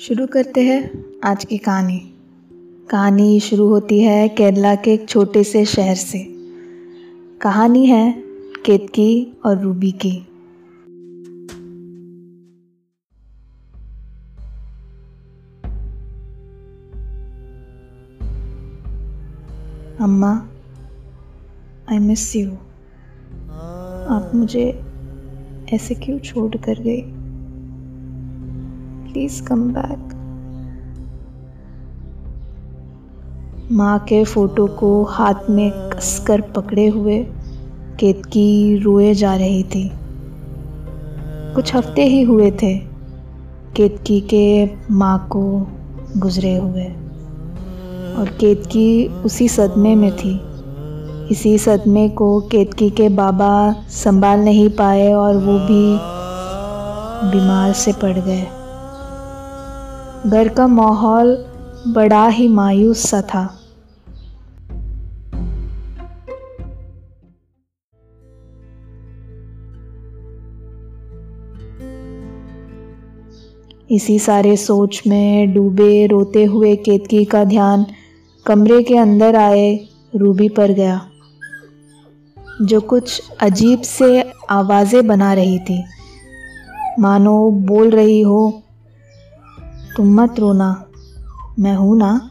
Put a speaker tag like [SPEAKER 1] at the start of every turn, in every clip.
[SPEAKER 1] शुरू करते हैं आज की कहानी। कहानी शुरू होती है केरला के एक छोटे से शहर से। कहानी है केतकी और रूबी की। अम्मा आई मिस यू आप मुझे ऐसे क्यों छोड़ कर गई? प्लीज़ कम बैक माँ के फ़ोटो को हाथ में कसकर पकड़े हुए केतकी रोए जा रही थी। कुछ हफ़्ते ही हुए थे केतकी के माँ को गुजरे हुए। और केतकी उसी सदमे में थी। इसी सदमे को केतकी के बाबा संभाल नहीं पाए और वो भी बीमार से पड़ गए। घर का माहौल बड़ा ही मायूस सा था। इसी सारे सोच में डूबे रोते हुए केतकी का ध्यान कमरे के अंदर आए रूबी पर गया, जो कुछ अजीब से आवाज़ें बना रही थी। मानो बोल रही हो तुम मत रोना। मैं हूँ ना।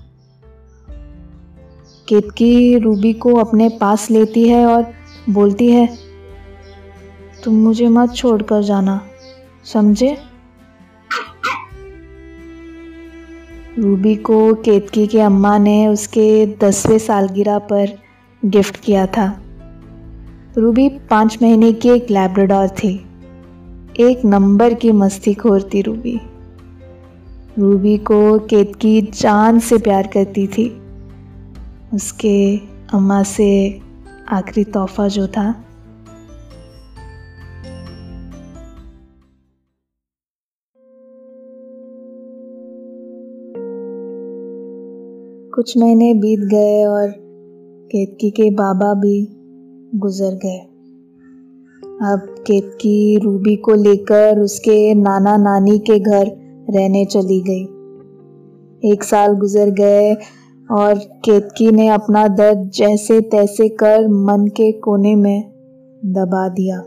[SPEAKER 1] केतकी रूबी को अपने पास लेती है और बोलती है, तुम मुझे मत छोड़कर जाना, समझे? रूबी को केतकी के अम्मा ने उसके दसवें सालगिरह पर गिफ्ट किया था। रूबी पाँच महीने की एक लैब्राडोर थी। एक नंबर की मस्ती खोर थी रूबी। रूबी को केतकी जान से प्यार करती थी। उसके अम्मा से आखिरी तोहफा जो था। कुछ महीने बीत गए और केतकी के बाबा भी गुजर गए। अब केतकी रूबी को लेकर उसके नाना नानी के घर रहने चली गई। एक साल गुजर गए और केतकी ने अपना दर्द जैसे तैसे कर मन के कोने में दबा दिया।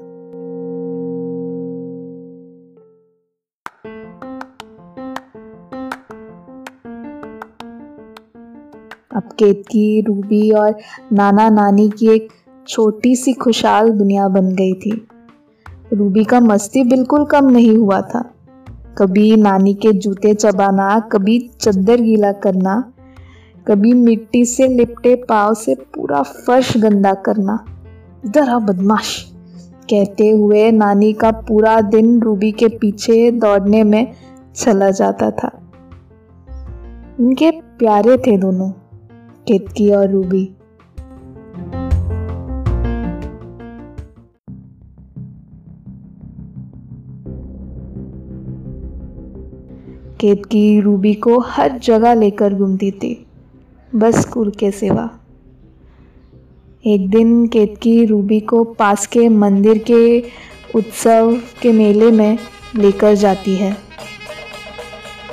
[SPEAKER 1] अब केतकी, रूबी और नाना नानी की एक छोटी सी खुशहाल दुनिया बन गई थी। रूबी का मस्ती बिल्कुल कम नहीं हुआ था। कभी नानी के जूते चबाना, कभी चद्दर गीला करना, कभी मिट्टी से लिपटे पाव से पूरा फर्श गंदा करना। इधर आ बदमाश। कहते हुए नानी का पूरा दिन रूबी के पीछे दौड़ने में चला जाता था। उनके प्यारे थे दोनों, केतकी और रूबी। केतकी रूबी को हर जगह लेकर घूमती थी। बस स्कूल के सिवा। एक दिन केतकी रूबी को पास के मंदिर के उत्सव के मेले में लेकर जाती है।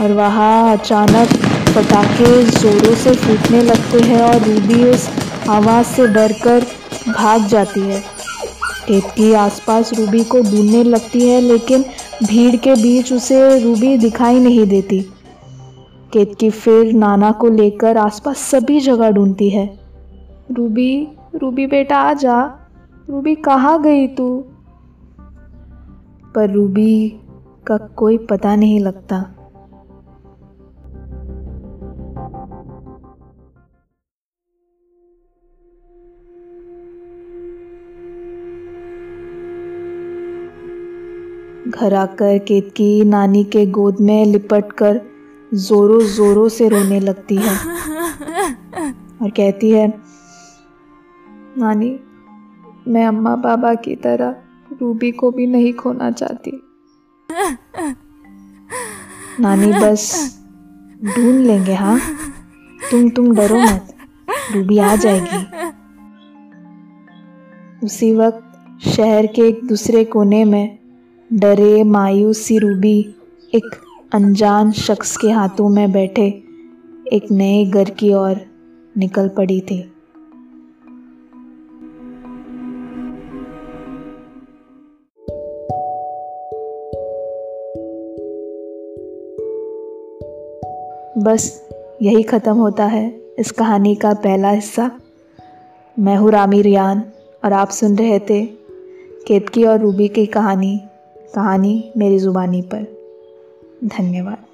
[SPEAKER 1] और वहाँ अचानक पटाखे ज़ोरों से फूटने लगते हैं और रूबी उस आवाज़ से डर कर भाग जाती है। केतकी आसपास रूबी को ढूँढने लगती है, लेकिन भीड़ के बीच उसे रूबी दिखाई नहीं देती। केतकी फिर नाना को लेकर आसपास सभी जगह ढूंढती है। रूबी रूबी बेटा आ जा। रूबी, कहाँ गई तू? पर रूबी का कोई पता नहीं लगता। घर आकर केतकी नानी के गोद में लिपट कर जोरों जोरों से रोने लगती है और कहती है नानी मैं अम्मा बाबा की तरह रूबी को भी नहीं खोना चाहती। नानी बस ढूंढ लेंगे हाँ? तुम तुम डरो मत। रूबी आ जाएगी। उसी वक्त शहर के एक दूसरे कोने में डरे, मायूसी रूबी एक अनजान शख्स के हाथों में बैठे एक नए घर की ओर निकल पड़ी थी। बस यही ख़त्म होता है इस कहानी का पहला हिस्सा। मैं हूँ रामी रियान और आप सुन रहे थे केतकी और रूबी की कहानी कहानी मेरी ज़ुबानी पर। धन्यवाद।